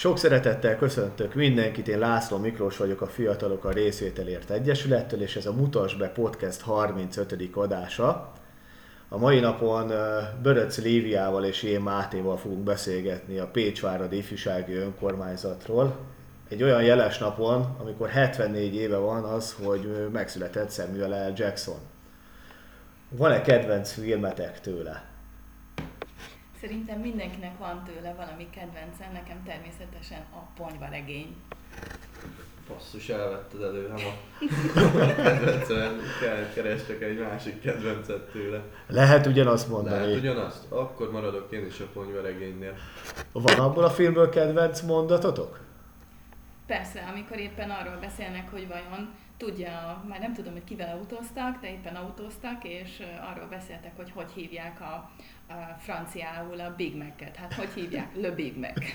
Sok szeretettel köszöntök mindenkit, én László Miklós vagyok a Fiatalok a Részvételért Egyesülettől, és ez a Mutas be podcast 35. adása. A mai napon Böröc Líviával és én Mátéval fogunk beszélgetni a Pécsváradi Ifjúsági Önkormányzatról. Egy olyan jeles napon, amikor 74 éve van az, hogy megszületett Samuel L. Jackson. Van-e kedvenc filmetek tőle? Szerintem mindenkinek van tőle valami kedvence, nekem természetesen a ponyvaregény. Basszus, elvetted előlem a kedvencet, kerestek egy másik kedvencet tőle. Lehet ugyanazt mondani. Lehet ugyanazt? Akkor maradok én is a ponyvaregénynél. Van abból a filmből kedvenc mondatotok? Persze, amikor éppen arról beszélnek, hogy vajon tudja, már nem tudom, hogy kivel autóztak, de éppen autóztak, és arról beszéltek, hogy hogy hívják a, a franciául a Big Mac-et. Hát hogy hívják? Le Big Mac.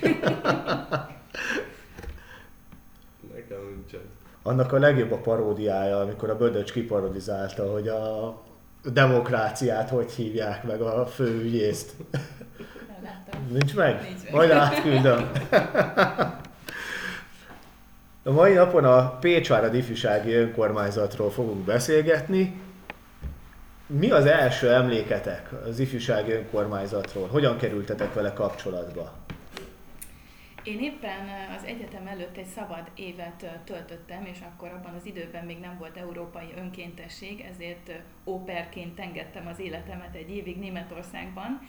Nekem nincsen. Annak a legjobb a paródiája, amikor a Bödöcs kiparodizálta, hogy a demokráciát hogy hívják meg a főügyészt. Nincs meg? Nincs meg. Majd átküldöm. A mai napon a Pécsvárad ifjúsági önkormányzatról fogunk beszélgetni. Mi az első emléketek az ifjúsági önkormányzatról? Hogyan kerültetek vele kapcsolatba? Én éppen az egyetem előtt egy szabad évet töltöttem, és akkor abban az időben még nem volt európai önkéntesség, ezért óperként engedtem az életemet egy évig Németországban,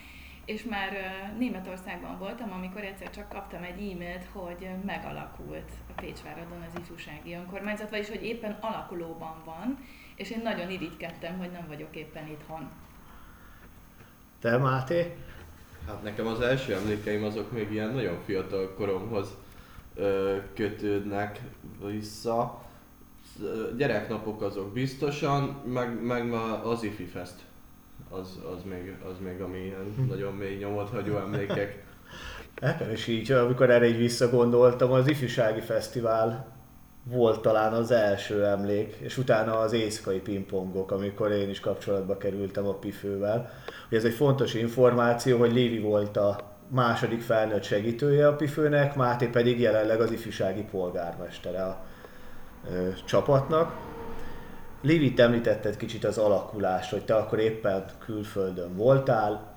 és már Németországban voltam, amikor egyszer csak kaptam egy e-mailt, hogy megalakult a Pécsváradon az ifjúsági önkormányzat, vagyis hogy éppen alakulóban van, és én nagyon irigykedtem, hogy nem vagyok éppen itthon. Te, Máté? Hát nekem az első emlékeim azok még ilyen nagyon fiatal koromhoz ö, kötődnek vissza. Gyereknapok azok biztosan, meg, meg az IFI Fest. Az, az, még, az még ami ilyen Hm. nagyon mély nyomot hagyó emlékek. Nekem is így, amikor erre így visszagondoltam, az ifjúsági fesztivál volt talán az első emlék, és utána az éjszakai pingpongok, amikor én is kapcsolatba kerültem a Pifővel. Ugye ez egy fontos információ, hogy Lévi volt a második felnőtt segítője a Pifőnek, Máté pedig jelenleg az ifjúsági polgármestere a ö, csapatnak. Lévi, te említetted kicsit az alakulást, hogy te akkor éppen külföldön voltál,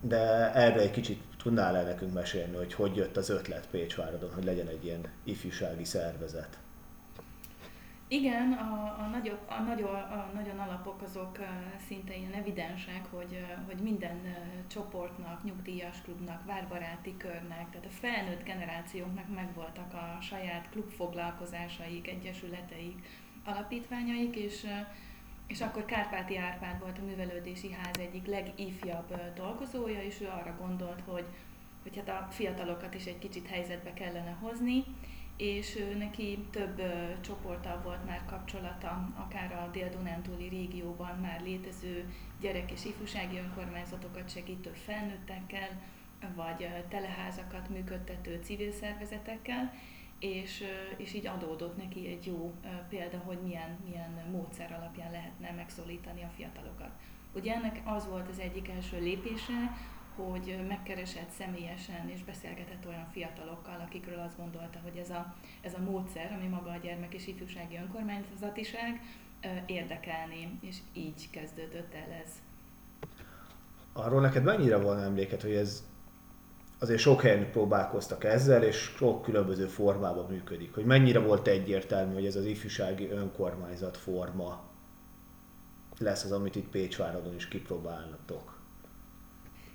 de erre egy kicsit tudnál el nekünk mesélni, hogy hogy jött az ötlet Pécsváradon, hogy legyen egy ilyen ifjúsági szervezet? Igen, a, a, nagyobb, a, nagyon, a nagyon alapok azok szinte ilyen evidensek, hogy, hogy minden csoportnak, nyugdíjas klubnak, várbaráti körnek, tehát a felnőtt generációknak megvoltak a saját klubfoglalkozásaik, egyesületeik, alapítványaik, és, és akkor Kárpáti Árpád volt a művelődési ház egyik legifjabb dolgozója, és ő arra gondolt, hogy, hogy hát a fiatalokat is egy kicsit helyzetbe kellene hozni, és neki több ö, csoporttal volt már kapcsolata, akár a Dél-Dunántúli régióban már létező gyerek- és ifjúsági önkormányzatokat segítő felnőttekkel, vagy teleházakat működtető civil szervezetekkel, és, és így adódott neki egy jó példa, hogy milyen, milyen módszer alapján lehetne megszólítani a fiatalokat. Ugye ennek az volt az egyik első lépése, hogy megkeresett személyesen és beszélgetett olyan fiatalokkal, akikről azt gondolta, hogy ez a, ez a módszer, ami maga a gyermek és ifjúsági önkormányzatiság érdekelni, és így kezdődött el ez. Arról neked mennyire van emléket, hogy ez azért sok helyen próbálkoztak ezzel, és sok különböző formában működik. Hogy mennyire volt egyértelmű, hogy ez az ifjúsági önkormányzat forma lesz az, amit itt Pécsváradon is kipróbálnatok.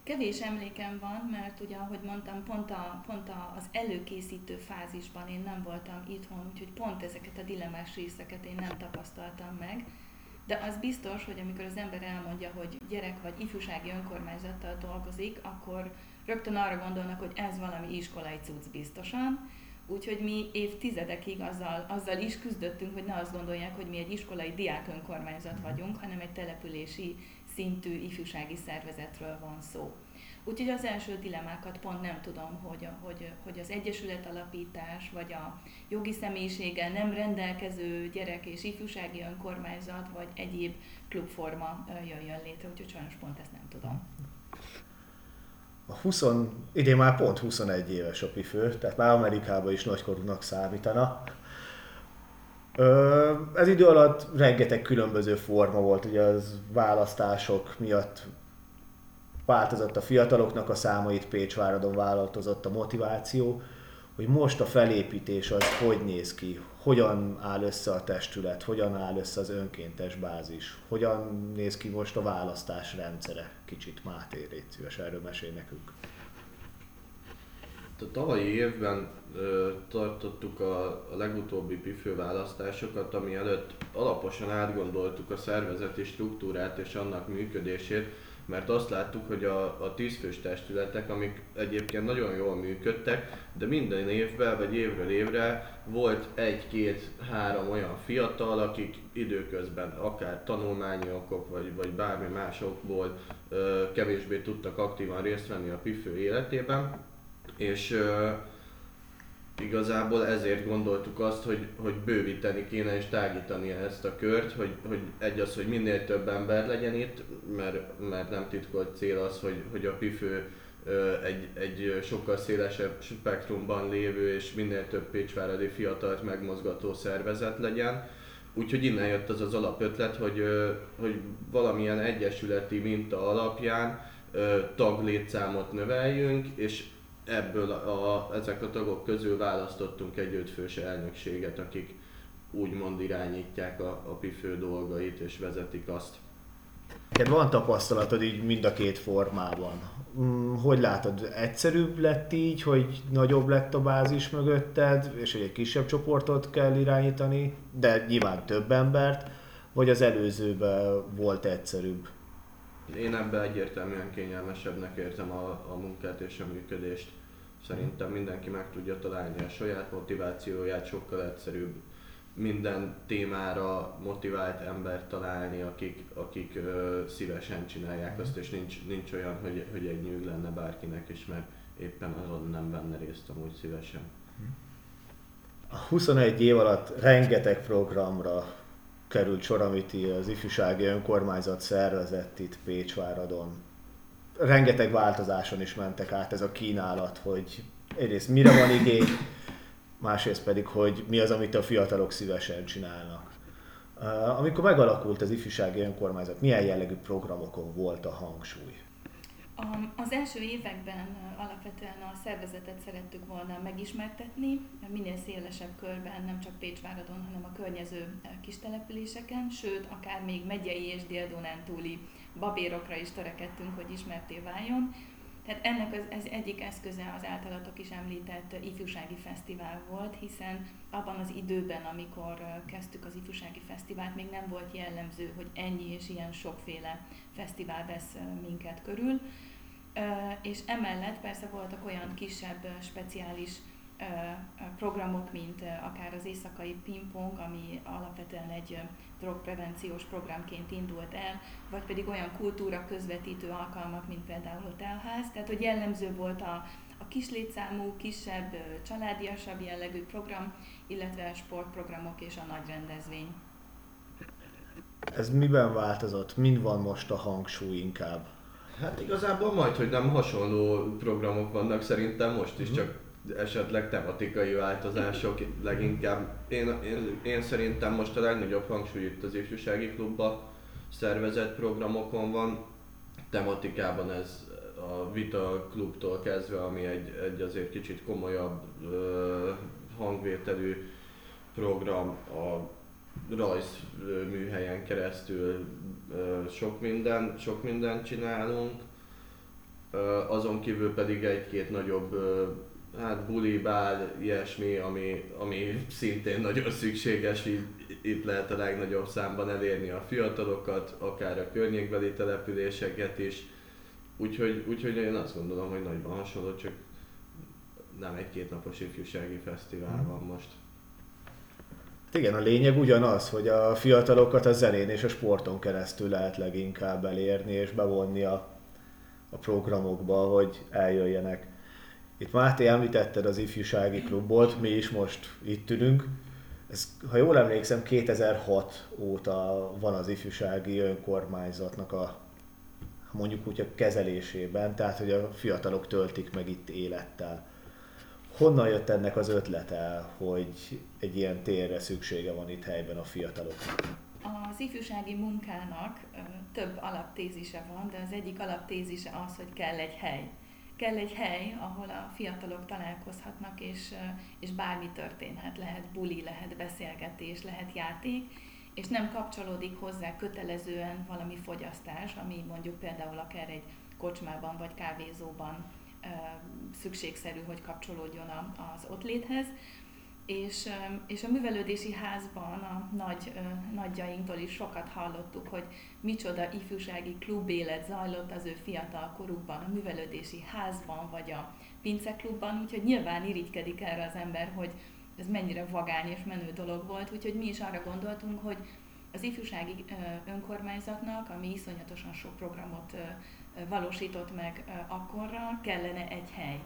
Kevés emlékem van, mert ugye, ahogy mondtam, pont, a, pont a, az előkészítő fázisban én nem voltam itthon, úgyhogy pont ezeket a dilemmás részeket én nem tapasztaltam meg. De az biztos, hogy amikor az ember elmondja, hogy gyerek vagy ifjúsági önkormányzattal dolgozik, akkor rögtön arra gondolnak, hogy ez valami iskolai cucc biztosan. Úgyhogy mi évtizedekig azzal, azzal is küzdöttünk, hogy ne azt gondolják, hogy mi egy iskolai diák önkormányzat vagyunk, hanem egy települési szintű ifjúsági szervezetről van szó. Úgyhogy az első dilemákat pont nem tudom, hogy, hogy, hogy az egyesület alapítás, vagy a jogi személyiséggel nem rendelkező gyerek és ifjúsági önkormányzat, vagy egyéb klubforma jöjjön létre, úgyhogy sajnos pont ezt nem tudom. a 20, idén már pont 21 éves a pifő, tehát már Amerikában is nagykorúnak számítana. Ez idő alatt rengeteg különböző forma volt, ugye az választások miatt változott a fiataloknak a száma, itt Pécsváradon változott a motiváció, hogy most a felépítés az hogy néz ki, hogyan áll össze a testület, hogyan áll össze az önkéntes bázis, hogyan néz ki most a választás rendszere. Kicsit Máté, légy szíves, erről mesél nekünk. A tavalyi évben ö, tartottuk a, a legutóbbi pifő választásokat, ami előtt alaposan átgondoltuk a szervezeti struktúrát és annak működését, mert azt láttuk, hogy a, a tízfős testületek, amik egyébként nagyon jól működtek, de minden évben, vagy évről évre volt egy-két-három olyan fiatal, akik időközben akár tanulmányi okok, vagy, vagy bármi másokból ö, kevésbé tudtak aktívan részt venni a pifő életében, és ö, igazából ezért gondoltuk azt, hogy, hogy bővíteni kéne és tágítani ezt a kört, hogy, hogy egy az, hogy minél több ember legyen itt, mert, mert nem titkolt cél az, hogy, hogy a pifő egy, egy sokkal szélesebb spektrumban lévő és minél több pécsváradi fiatalt megmozgató szervezet legyen. Úgyhogy innen jött az az alapötlet, hogy, hogy valamilyen egyesületi minta alapján taglétszámot növeljünk, és ebből a, a, ezek a tagok közül választottunk egy ötfős elnökséget, akik úgymond irányítják a, a PIFő dolgait és vezetik azt. Neked van tapasztalatod így mind a két formában. Mm, hogy látod, egyszerűbb lett így, hogy nagyobb lett a bázis mögötted, és hogy egy kisebb csoportot kell irányítani, de nyilván több embert, vagy az előzőben volt egyszerűbb? Én ebben egyértelműen kényelmesebbnek értem a, a munkát és a működést. Szerintem mindenki meg tudja találni a saját motivációját, sokkal egyszerűbb minden témára motivált embert találni, akik, akik ö, szívesen csinálják azt, és nincs, nincs olyan, hogy, hogy egy nyűg lenne bárkinek is, mert éppen azon nem venne részt amúgy szívesen. A 21 év alatt rengeteg programra került sor, amit az ifjúsági önkormányzat szervezett itt Pécsváradon. Rengeteg változáson is mentek át ez a kínálat, hogy egyrészt mire van igény, másrészt pedig, hogy mi az, amit a fiatalok szívesen csinálnak. Amikor megalakult az ifjúsági önkormányzat, milyen jellegű programokon volt a hangsúly? Az első években alapvetően a szervezetet szerettük volna megismertetni, minél szélesebb körben, nem csak Pécsváradon, hanem a környező kis településeken, sőt, akár még megyei és dél túli babérokra is törekedtünk, hogy ismerté váljon. Tehát ennek az, ez egyik eszköze az általatok is említett ifjúsági fesztivál volt, hiszen abban az időben, amikor kezdtük az ifjúsági fesztivált, még nem volt jellemző, hogy ennyi és ilyen sokféle fesztivál vesz minket körül. És emellett persze voltak olyan kisebb, speciális programok, mint akár az éjszakai pingpong, ami alapvetően egy drogprevenciós programként indult el, vagy pedig olyan kultúra közvetítő alkalmak, mint például Hotelház. Tehát, hogy jellemző volt a, a kis létszámú, kisebb, családiasabb jellegű program, illetve a sportprogramok és a nagy rendezvény. Ez miben változott? Mind van most a hangsúly inkább? Hát igazából majd, hogy nem hasonló programok vannak szerintem most is, uh-huh. csak esetleg tematikai változások leginkább. Én, én, én szerintem most a legnagyobb hangsúly itt az ifjúsági klubba szervezett programokon van. Tematikában ez a Vita klubtól kezdve, ami egy, egy azért kicsit komolyabb ö, hangvételű program, a rajz műhelyen keresztül ö, sok minden, sok mindent csinálunk. Ö, azon kívül pedig egy-két nagyobb ö, hát buli, bál, ilyesmi, ami, ami szintén nagyon szükséges, így itt lehet a legnagyobb számban elérni a fiatalokat, akár a környékbeli településeket is. Úgyhogy, úgyhogy én azt gondolom, hogy nagyban hasonló, csak nem egy kétnapos ifjúsági fesztivál van most. Igen, a lényeg ugyanaz, hogy a fiatalokat a zenén és a sporton keresztül lehet leginkább elérni és bevonni a, a programokba, hogy eljöjjenek. Itt Máté említetted az ifjúsági klubot, mi is most itt ülünk. Ez, ha jól emlékszem, 2006 óta van az ifjúsági önkormányzatnak a mondjuk úgy a kezelésében, tehát hogy a fiatalok töltik meg itt élettel. Honnan jött ennek az ötlete, hogy egy ilyen térre szüksége van itt helyben a fiataloknak? Az ifjúsági munkának több alaptézise van, de az egyik alaptézise az, hogy kell egy hely. Kell egy hely, ahol a fiatalok találkozhatnak, és, és bármi történhet. Lehet buli, lehet beszélgetés, lehet játék, és nem kapcsolódik hozzá kötelezően valami fogyasztás, ami mondjuk például akár egy kocsmában vagy kávézóban szükségszerű, hogy kapcsolódjon az ott léthez, és, és a művelődési házban a nagy, nagyjainktól is sokat hallottuk, hogy micsoda ifjúsági klubélet zajlott az ő fiatal korukban, a művelődési házban vagy a pinceklubban, úgyhogy nyilván irigykedik erre az ember, hogy ez mennyire vagány és menő dolog volt, úgyhogy mi is arra gondoltunk, hogy az ifjúsági önkormányzatnak, ami iszonyatosan sok programot valósított meg akkorra, kellene egy hely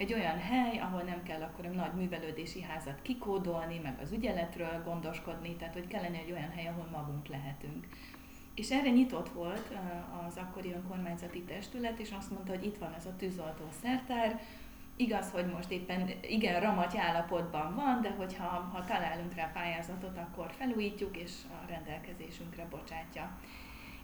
egy olyan hely, ahol nem kell akkor a nagy művelődési házat kikódolni, meg az ügyeletről gondoskodni, tehát hogy kellene egy olyan hely, ahol magunk lehetünk. És erre nyitott volt az akkori önkormányzati testület, és azt mondta, hogy itt van ez a tűzoltó szertár, igaz, hogy most éppen igen ramaty állapotban van, de hogyha ha találunk rá pályázatot, akkor felújítjuk, és a rendelkezésünkre bocsátja.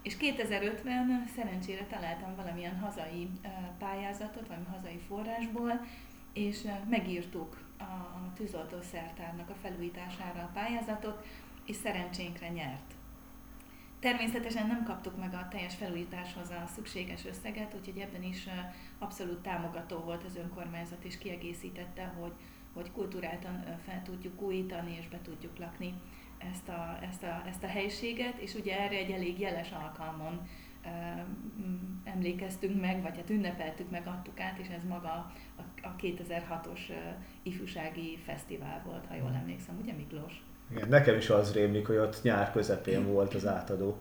És 2050 szerencsére találtam valamilyen hazai pályázatot, valami hazai forrásból, és megírtuk a tűzoltó szertárnak a felújítására a pályázatot, és szerencsénkre nyert. Természetesen nem kaptuk meg a teljes felújításhoz a szükséges összeget, úgyhogy ebben is abszolút támogató volt az önkormányzat, és kiegészítette, hogy, hogy kultúráltan fel tudjuk újítani, és be tudjuk lakni ezt a, ezt, a, ezt a helyiséget, és ugye erre egy elég jeles alkalmon emlékeztünk meg, vagy hát ünnepeltük meg, adtuk át, és ez maga a, a 2006-os ifjúsági fesztivál volt, ha jól emlékszem, ugye Miklós? Igen, nekem is az rémlik, hogy ott nyár közepén volt az átadó.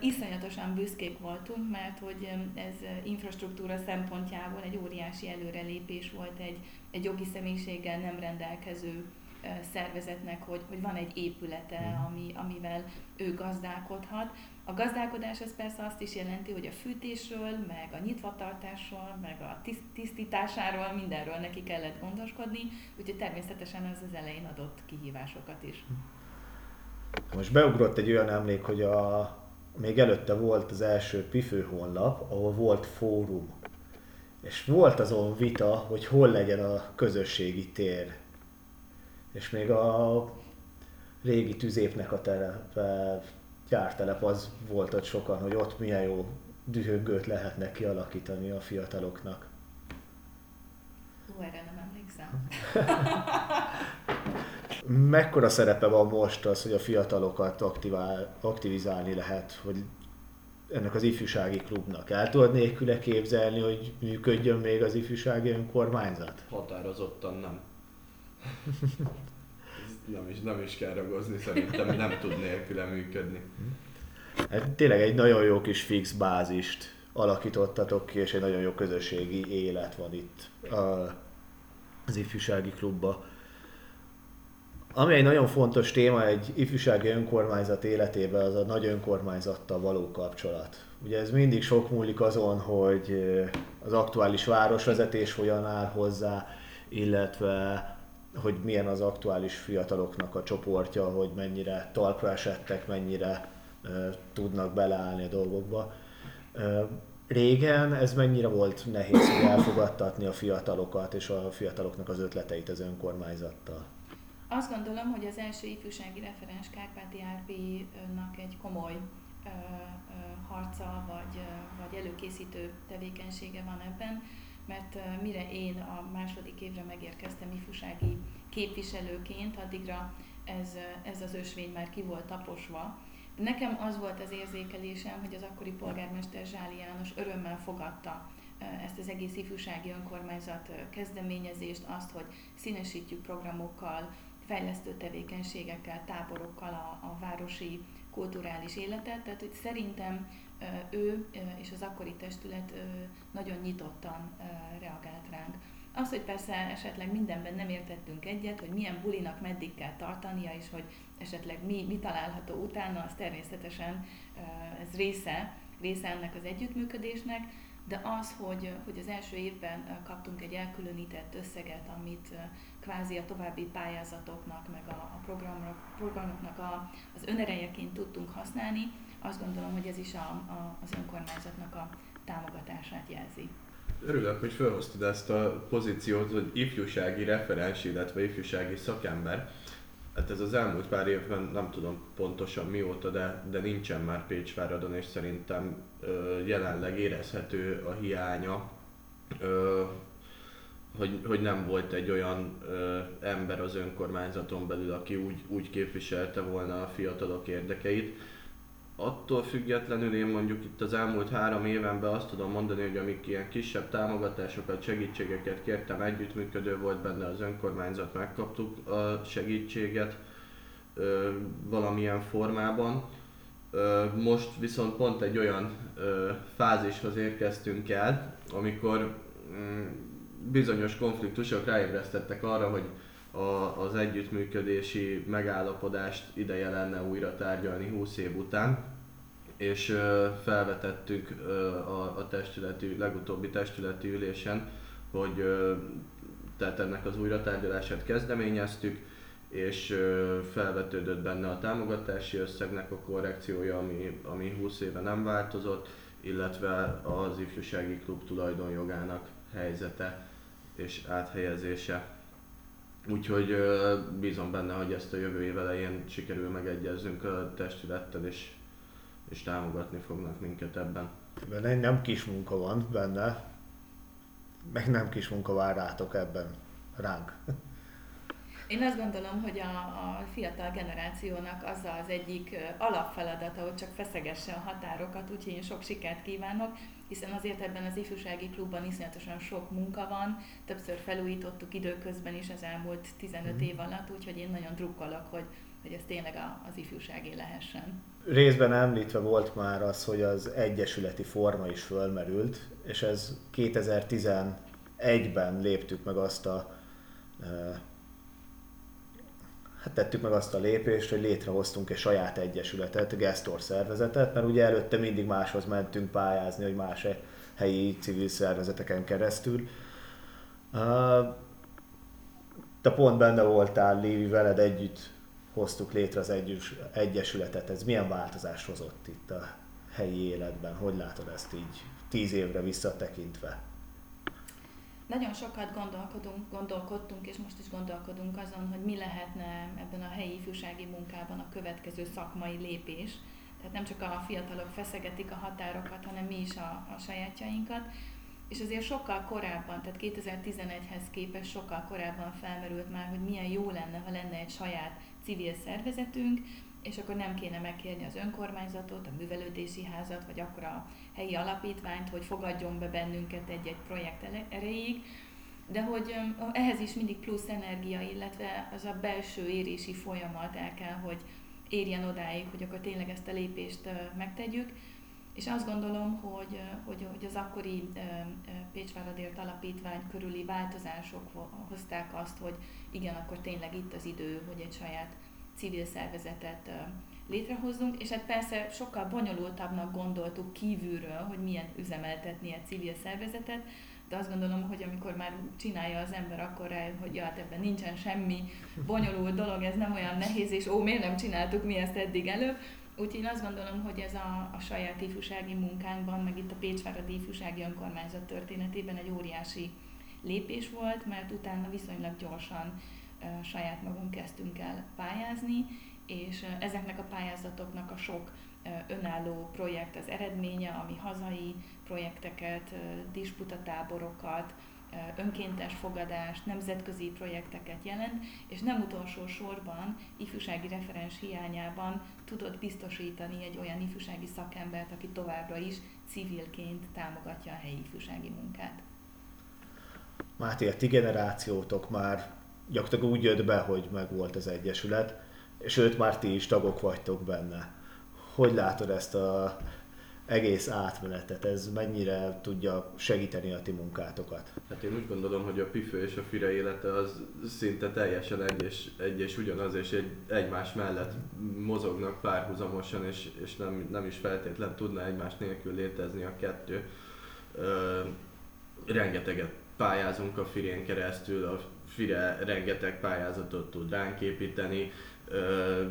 Iszonyatosan büszkék voltunk, mert hogy ez infrastruktúra szempontjából egy óriási előrelépés volt egy, egy jogi személyiséggel nem rendelkező szervezetnek, hogy, hogy van egy épülete, hmm. ami, amivel ő gazdálkodhat. A gazdálkodás az persze azt is jelenti, hogy a fűtésről, meg a nyitvatartásról, meg a tisztításáról, mindenről neki kellett gondoskodni, úgyhogy természetesen ez az elején adott kihívásokat is. Most beugrott egy olyan emlék, hogy a, még előtte volt az első Pifő honlap, ahol volt fórum. És volt azon vita, hogy hol legyen a közösségi tér és még a régi tüzépnek a telepe, gyártelep az volt ott sokan, hogy ott milyen jó dühöngőt lehetne kialakítani a fiataloknak. Hú, erre nem emlékszem. Mekkora szerepe van most az, hogy a fiatalokat aktivál, aktivizálni lehet, hogy ennek az ifjúsági klubnak. El tudod nélküle képzelni, hogy működjön még az ifjúsági önkormányzat? Határozottan nem nem is, nem is kell ragozni, szerintem nem tud nélküle működni. Hát tényleg egy nagyon jó kis fix bázist alakítottatok ki, és egy nagyon jó közösségi élet van itt az ifjúsági klubban. Ami egy nagyon fontos téma egy ifjúsági önkormányzat életében, az a nagy önkormányzattal való kapcsolat. Ugye ez mindig sok múlik azon, hogy az aktuális városvezetés hogyan áll hozzá, illetve hogy milyen az aktuális fiataloknak a csoportja, hogy mennyire talpra esettek, mennyire tudnak beleállni a dolgokba. Régen ez mennyire volt nehéz, hogy elfogadtatni a fiatalokat és a fiataloknak az ötleteit az önkormányzattal? Azt gondolom, hogy az első ifjúsági referens Kárpáti RP-nak egy komoly ö, ö, harca vagy, vagy előkészítő tevékenysége van ebben mert mire én a második évre megérkeztem ifjúsági képviselőként, addigra ez, ez az ösvény már ki volt taposva. Nekem az volt az érzékelésem, hogy az akkori polgármester Zsáli János örömmel fogadta ezt az egész ifjúsági önkormányzat kezdeményezést, azt, hogy színesítjük programokkal, fejlesztő tevékenységekkel, táborokkal a, a városi kulturális életet. Tehát, hogy szerintem ő és az akkori testület nagyon nyitottan reagált ránk. Az, hogy persze esetleg mindenben nem értettünk egyet, hogy milyen bulinak meddig kell tartania, és hogy esetleg mi, mi található utána, az természetesen ez része, része ennek az együttműködésnek, de az, hogy, hogy az első évben kaptunk egy elkülönített összeget, amit kvázi a további pályázatoknak, meg a, a programok, programoknak a, az önerejeként tudtunk használni, azt gondolom, hogy ez is a, a, az önkormányzatnak a támogatását jelzi. Örülök, hogy felhoztad ezt a pozíciót, hogy ifjúsági referens, illetve ifjúsági szakember. Hát ez az elmúlt pár évben nem tudom pontosan mióta, de, de nincsen már Pécsváradon, és szerintem ö, jelenleg érezhető a hiánya, ö, hogy, hogy nem volt egy olyan ö, ember az önkormányzaton belül, aki úgy, úgy képviselte volna a fiatalok érdekeit attól függetlenül én mondjuk itt az elmúlt három évenben azt tudom mondani, hogy amik ilyen kisebb támogatásokat, segítségeket kértem, együttműködő volt benne az önkormányzat, megkaptuk a segítséget ö, valamilyen formában. Ö, most viszont pont egy olyan ö, fázishoz érkeztünk el, amikor mm, bizonyos konfliktusok ráébresztettek arra, hogy a, az együttműködési megállapodást ideje lenne újra tárgyalni 20 év után, és ö, felvetettük ö, a, a testületi, legutóbbi testületi ülésen, hogy ö, tehát ennek az újratárgyalását kezdeményeztük, és ö, felvetődött benne a támogatási összegnek a korrekciója, ami, ami 20 éve nem változott, illetve az ifjúsági klub tulajdonjogának helyzete és áthelyezése. Úgyhogy bízom benne, hogy ezt a jövő év elején sikerül megegyezzünk a testülettel, és, és támogatni fognak minket ebben. Benne nem kis munka van benne, meg nem kis munka vár rátok ebben, ránk. Én azt gondolom, hogy a, a fiatal generációnak az az egyik alapfeladata, hogy csak feszegesse a határokat, úgyhogy én sok sikert kívánok, hiszen azért ebben az ifjúsági klubban iszonyatosan sok munka van, többször felújítottuk időközben is az elmúlt 15 mm. év alatt, úgyhogy én nagyon drukkolok, hogy, hogy ez tényleg a, az ifjúságé lehessen. Részben említve volt már az, hogy az egyesületi forma is fölmerült, és ez 2011-ben léptük meg azt a hát tettük meg azt a lépést, hogy létrehoztunk egy saját egyesületet, Gestor szervezetet, mert ugye előtte mindig máshoz mentünk pályázni, hogy más helyi civil szervezeteken keresztül. Te pont benne voltál, Lévi, veled együtt hoztuk létre az egyesületet. Ez milyen változást hozott itt a helyi életben? Hogy látod ezt így tíz évre visszatekintve? Nagyon sokat gondolkodunk, gondolkodtunk, és most is gondolkodunk azon, hogy mi lehetne ebben a helyi ifjúsági munkában a következő szakmai lépés. Tehát nem csak a fiatalok feszegetik a határokat, hanem mi is a, a sajátjainkat. És azért sokkal korábban, tehát 2011-hez képest sokkal korábban felmerült már, hogy milyen jó lenne, ha lenne egy saját civil szervezetünk, és akkor nem kéne megkérni az önkormányzatot, a művelődési házat, vagy akkor a helyi alapítványt, hogy fogadjon be bennünket egy-egy projekt erejéig, de hogy ehhez is mindig plusz energia, illetve az a belső érési folyamat el kell, hogy érjen odáig, hogy akkor tényleg ezt a lépést megtegyük. És azt gondolom, hogy, hogy, hogy az akkori Pécsváradért Alapítvány körüli változások hozták azt, hogy igen, akkor tényleg itt az idő, hogy egy saját civil szervezetet létrehozzunk, és hát persze sokkal bonyolultabbnak gondoltuk kívülről, hogy milyen üzemeltetni egy civil szervezetet, de azt gondolom, hogy amikor már csinálja az ember, akkor rájön, hogy ja, hát ebben nincsen semmi bonyolult dolog, ez nem olyan nehéz, és ó, miért nem csináltuk mi ezt eddig előbb. Úgyhogy én azt gondolom, hogy ez a, a saját ifjúsági munkánkban, meg itt a Pécsváradi Ifjúsági Önkormányzat történetében egy óriási lépés volt, mert utána viszonylag gyorsan saját magunk kezdtünk el pályázni, és ezeknek a pályázatoknak a sok önálló projekt az eredménye, ami hazai projekteket, disputatáborokat, önkéntes fogadást, nemzetközi projekteket jelent, és nem utolsó sorban ifjúsági referens hiányában tudott biztosítani egy olyan ifjúsági szakembert, aki továbbra is civilként támogatja a helyi ifjúsági munkát. Máté, a ti generációtok már gyakorlatilag úgy jött be, hogy meg volt az Egyesület, és őt már ti is tagok vagytok benne. Hogy látod ezt a egész átmenetet, ez mennyire tudja segíteni a ti munkátokat? Hát én úgy gondolom, hogy a Pifő és a Fire élete az szinte teljesen egy és, egy és ugyanaz, és egy, egymás mellett mozognak párhuzamosan, és, és nem, nem is feltétlen tudna egymás nélkül létezni a kettő. Ö, rengeteget pályázunk a Firén keresztül, a Fire rengeteg pályázatot tud ránk építeni, ö,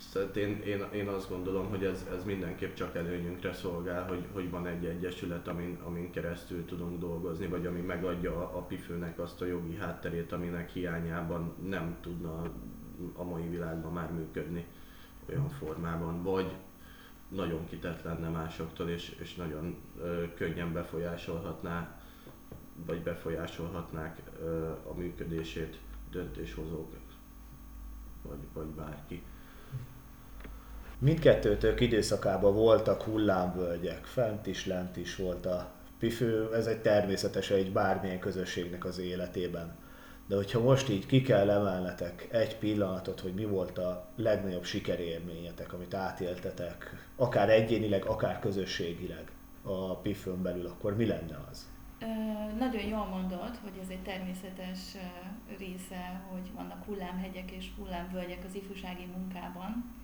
Szóval én, én, én azt gondolom, hogy ez, ez mindenképp csak előnyünkre szolgál, hogy, hogy van egy egyesület, amin, amin keresztül tudunk dolgozni, vagy ami megadja a, a PIFőnek azt a jogi hátterét, aminek hiányában nem tudna a mai világban már működni olyan formában, vagy nagyon kitett lenne másoktól, és, és nagyon ö, könnyen befolyásolhatná, vagy befolyásolhatnák ö, a működését döntéshozók, vagy, vagy bárki. Mindkettőtök időszakában voltak hullámvölgyek, fent is, lent is volt a pifő, ez egy természetes egy bármilyen közösségnek az életében. De hogyha most így ki kell emelnetek egy pillanatot, hogy mi volt a legnagyobb sikerélményetek, amit átéltetek, akár egyénileg, akár közösségileg a pifőn belül, akkor mi lenne az? Nagyon jól mondod, hogy ez egy természetes része, hogy vannak hullámhegyek és hullámvölgyek az ifjúsági munkában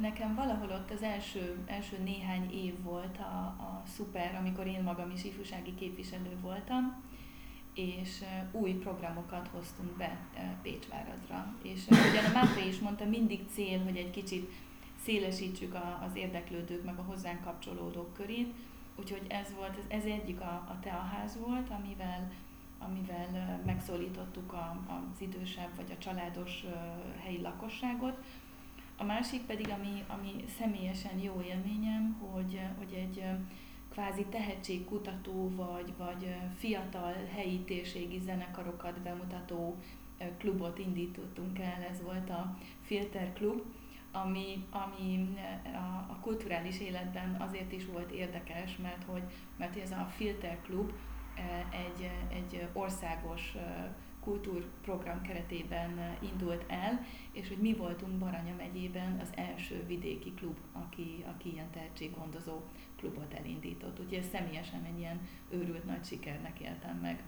Nekem valahol ott az első, első néhány év volt a, a szuper, amikor én magam is ifjúsági képviselő voltam, és új programokat hoztunk be Pécsváradra. És ugyan a Máté is mondta, mindig cél, hogy egy kicsit szélesítsük az érdeklődők, meg a hozzánk kapcsolódók körét. Úgyhogy ez volt, ez egyik a, a teaház volt, amivel, amivel megszólítottuk a, az idősebb vagy a családos helyi lakosságot, a másik pedig, ami, ami személyesen jó élményem, hogy, hogy egy kvázi tehetségkutató vagy, vagy fiatal helyi térségi zenekarokat bemutató klubot indítottunk el, ez volt a Filter Klub, ami, ami a, a kulturális életben azért is volt érdekes, mert hogy, mert ez a Filter Klub egy, egy országos kultúrprogram keretében eh, indult el, és hogy mi voltunk Baranya megyében az első vidéki klub, aki, aki ilyen tehetséggondozó klubot elindított. Úgyhogy személyesen egy ilyen őrült nagy sikernek éltem meg.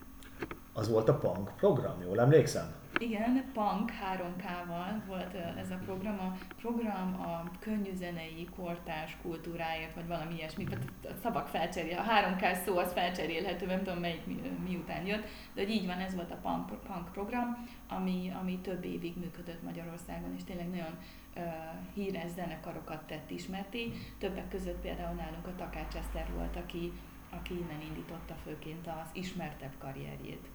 Az volt a punk program, jól emlékszem? Igen, Punk 3K-val volt ez a program. A program a könnyűzenei kortárs kultúráért, vagy valami ilyesmi. A szavak felcserél, a 3K szó az felcserélhető, nem tudom melyik mi, miután jött, de hogy így van, ez volt a Punk, punk program, ami, ami több évig működött Magyarországon, és tényleg nagyon híres zenekarokat tett ismerté. Többek között például nálunk a Takács Eszter volt, aki, aki innen indította főként az ismertebb karrierjét.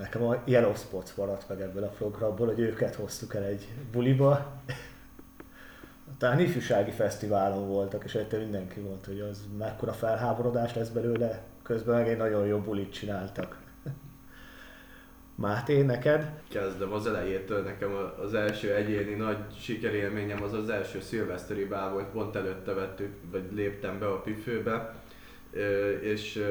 Nekem a Yellow Spots maradt meg ebből a programból, hogy őket hoztuk el egy buliba. Talán ifjúsági fesztiválon voltak, és egyszer mindenki mondta, hogy az mekkora felháborodás lesz belőle, közben meg egy nagyon jó bulit csináltak. Máté, neked? Kezdem az elejétől, nekem az első egyéni nagy sikerélményem az az első szilveszteri bál volt, pont előtte vettük, vagy léptem be a pifőbe, és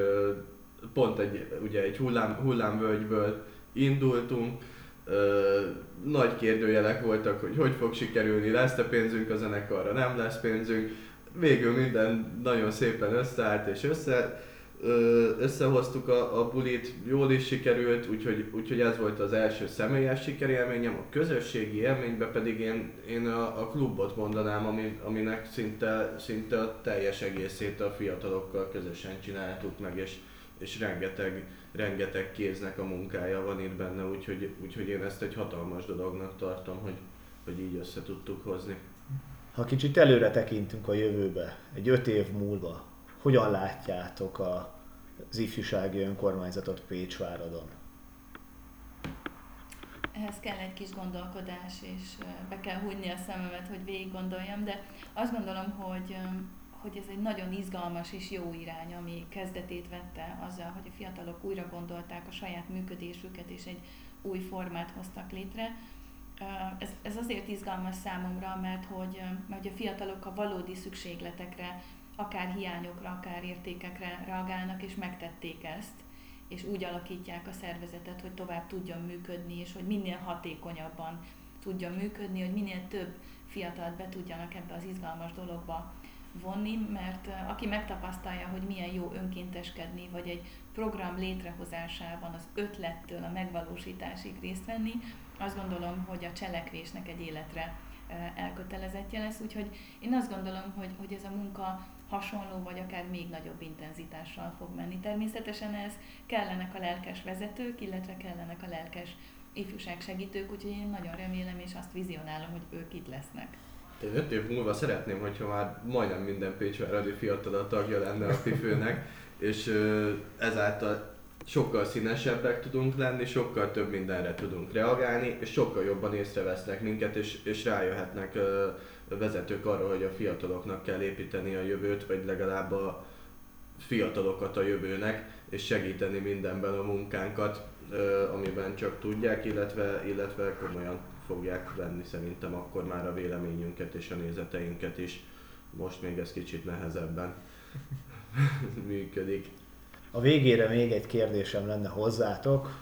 pont egy, ugye egy hullám, hullámvölgyből indultunk, ö, nagy kérdőjelek voltak, hogy hogy fog sikerülni, lesz-e pénzünk a zenekarra, nem lesz pénzünk. Végül minden nagyon szépen összeállt és össze, ö, összehoztuk a, a bulit, jól is sikerült, úgyhogy, úgyhogy ez volt az első személyes sikerélményem. A közösségi élményben pedig én, én a, a klubot mondanám, ami, aminek szinte, szinte a teljes egészét a fiatalokkal közösen csináltuk meg, és, és rengeteg, rengeteg kéznek a munkája van itt benne, úgyhogy, úgyhogy én ezt egy hatalmas dolognak tartom, hogy, hogy így össze tudtuk hozni. Ha kicsit előre tekintünk a jövőbe, egy öt év múlva, hogyan látjátok a, az ifjúsági önkormányzatot Pécsváradon? Ehhez kell egy kis gondolkodás, és be kell hújni a szememet, hogy végig gondoljam, de azt gondolom, hogy hogy ez egy nagyon izgalmas és jó irány, ami kezdetét vette azzal, hogy a fiatalok újra gondolták a saját működésüket, és egy új formát hoztak létre. Ez, ez azért izgalmas számomra, mert hogy, mert a fiatalok a valódi szükségletekre, akár hiányokra, akár értékekre reagálnak, és megtették ezt, és úgy alakítják a szervezetet, hogy tovább tudjon működni, és hogy minél hatékonyabban tudjon működni, hogy minél több fiatalt be tudjanak ebbe az izgalmas dologba vonni, mert aki megtapasztalja, hogy milyen jó önkénteskedni, vagy egy program létrehozásában az ötlettől a megvalósításig részt venni, azt gondolom, hogy a cselekvésnek egy életre elkötelezettje lesz, úgyhogy én azt gondolom, hogy, hogy ez a munka hasonló, vagy akár még nagyobb intenzitással fog menni. Természetesen ez kellenek a lelkes vezetők, illetve kellenek a lelkes ifjúság segítők, úgyhogy én nagyon remélem és azt vizionálom, hogy ők itt lesznek. Én öt év múlva szeretném, hogyha már majdnem minden Pécsváradi fiatal a tagja lenne a Pifőnek, és ezáltal sokkal színesebbek tudunk lenni, sokkal több mindenre tudunk reagálni, és sokkal jobban észrevesznek minket, és, és rájöhetnek vezetők arra, hogy a fiataloknak kell építeni a jövőt, vagy legalább a fiatalokat a jövőnek, és segíteni mindenben a munkánkat, amiben csak tudják, illetve, illetve komolyan fogják venni szerintem akkor már a véleményünket és a nézeteinket is. Most még ez kicsit nehezebben működik. A végére még egy kérdésem lenne hozzátok.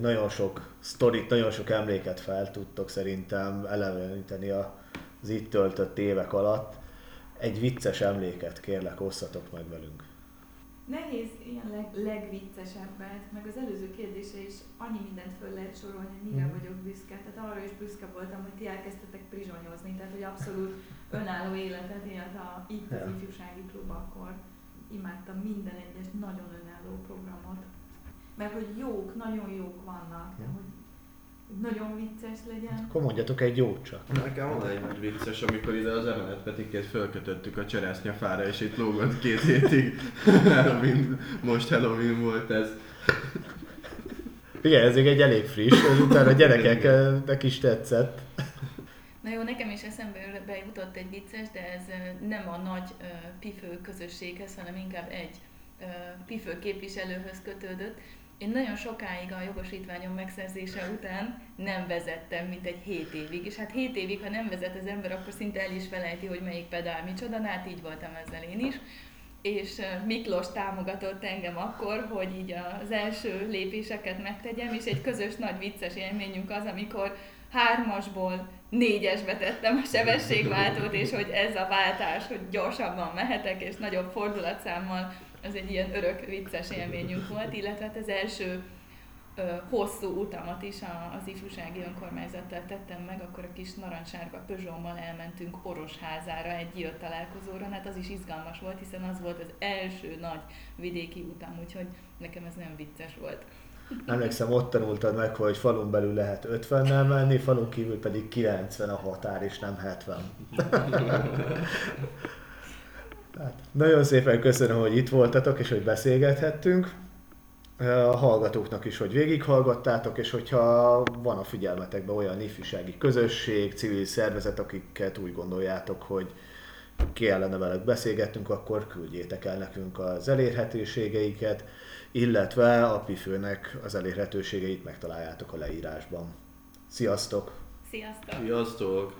Nagyon sok sztorit, nagyon sok emléket fel tudtok szerintem eleveníteni az itt töltött évek alatt. Egy vicces emléket kérlek, osszatok meg velünk. Nehéz ilyen leg, legviccesebbet, meg az előző kérdése is annyi mindent föl lehet sorolni, hogy mire mm. vagyok büszke. Tehát arra is büszke voltam, hogy ti elkezdtetek prizsonyozni, tehát hogy abszolút önálló életet élt a, itt az ifjúsági klub akkor. Imádtam minden egyes nagyon önálló programot. Mert hogy jók, nagyon jók vannak, de hogy nagyon vicces legyen. Akkor mondjatok egy jót csak. Nekem van egy vicces, amikor ide az emelet Petikét fölkötöttük a cseresznyefára, és itt lógott két hétig. Halloween, most Halloween volt ez. Igen, ez egy elég friss, ezután a gyerekeknek is tetszett. Na jó, nekem is eszembe bejutott egy vicces, de ez nem a nagy pifő közösséghez, hanem inkább egy pifő képviselőhöz kötődött. Én nagyon sokáig a jogosítványom megszerzése után nem vezettem, mint egy 7 évig. És hát 7 évig, ha nem vezet az ember, akkor szinte el is felejti, hogy melyik pedál micsoda, hát így voltam ezzel én is. És Miklós támogatott engem akkor, hogy így az első lépéseket megtegyem, és egy közös nagy vicces élményünk az, amikor hármasból négyesbe tettem a sebességváltót, és hogy ez a váltás, hogy gyorsabban mehetek, és nagyobb fordulatszámmal az egy ilyen örök vicces élményünk volt, illetve hát az első ö, hosszú utamat is a, az ifjúsági önkormányzattal tettem meg, akkor a kis narancssárga Peugeot-mal elmentünk Orosházára egy gyírt találkozóra, hát az is izgalmas volt, hiszen az volt az első nagy vidéki utam, úgyhogy nekem ez nem vicces volt. Emlékszem, ott tanultad meg, hogy falun belül lehet 50-nel menni, falun kívül pedig 90 a határ, és nem 70. Hát, nagyon szépen köszönöm, hogy itt voltatok, és hogy beszélgethettünk. A hallgatóknak is, hogy végighallgattátok, és hogyha van a figyelmetekben olyan ifjúsági közösség, civil szervezet, akiket úgy gondoljátok, hogy kellene velük beszélgetnünk, akkor küldjétek el nekünk az elérhetőségeiket, illetve a Pifőnek az elérhetőségeit megtaláljátok a leírásban. Sziasztok! Sziasztok! Sziasztok!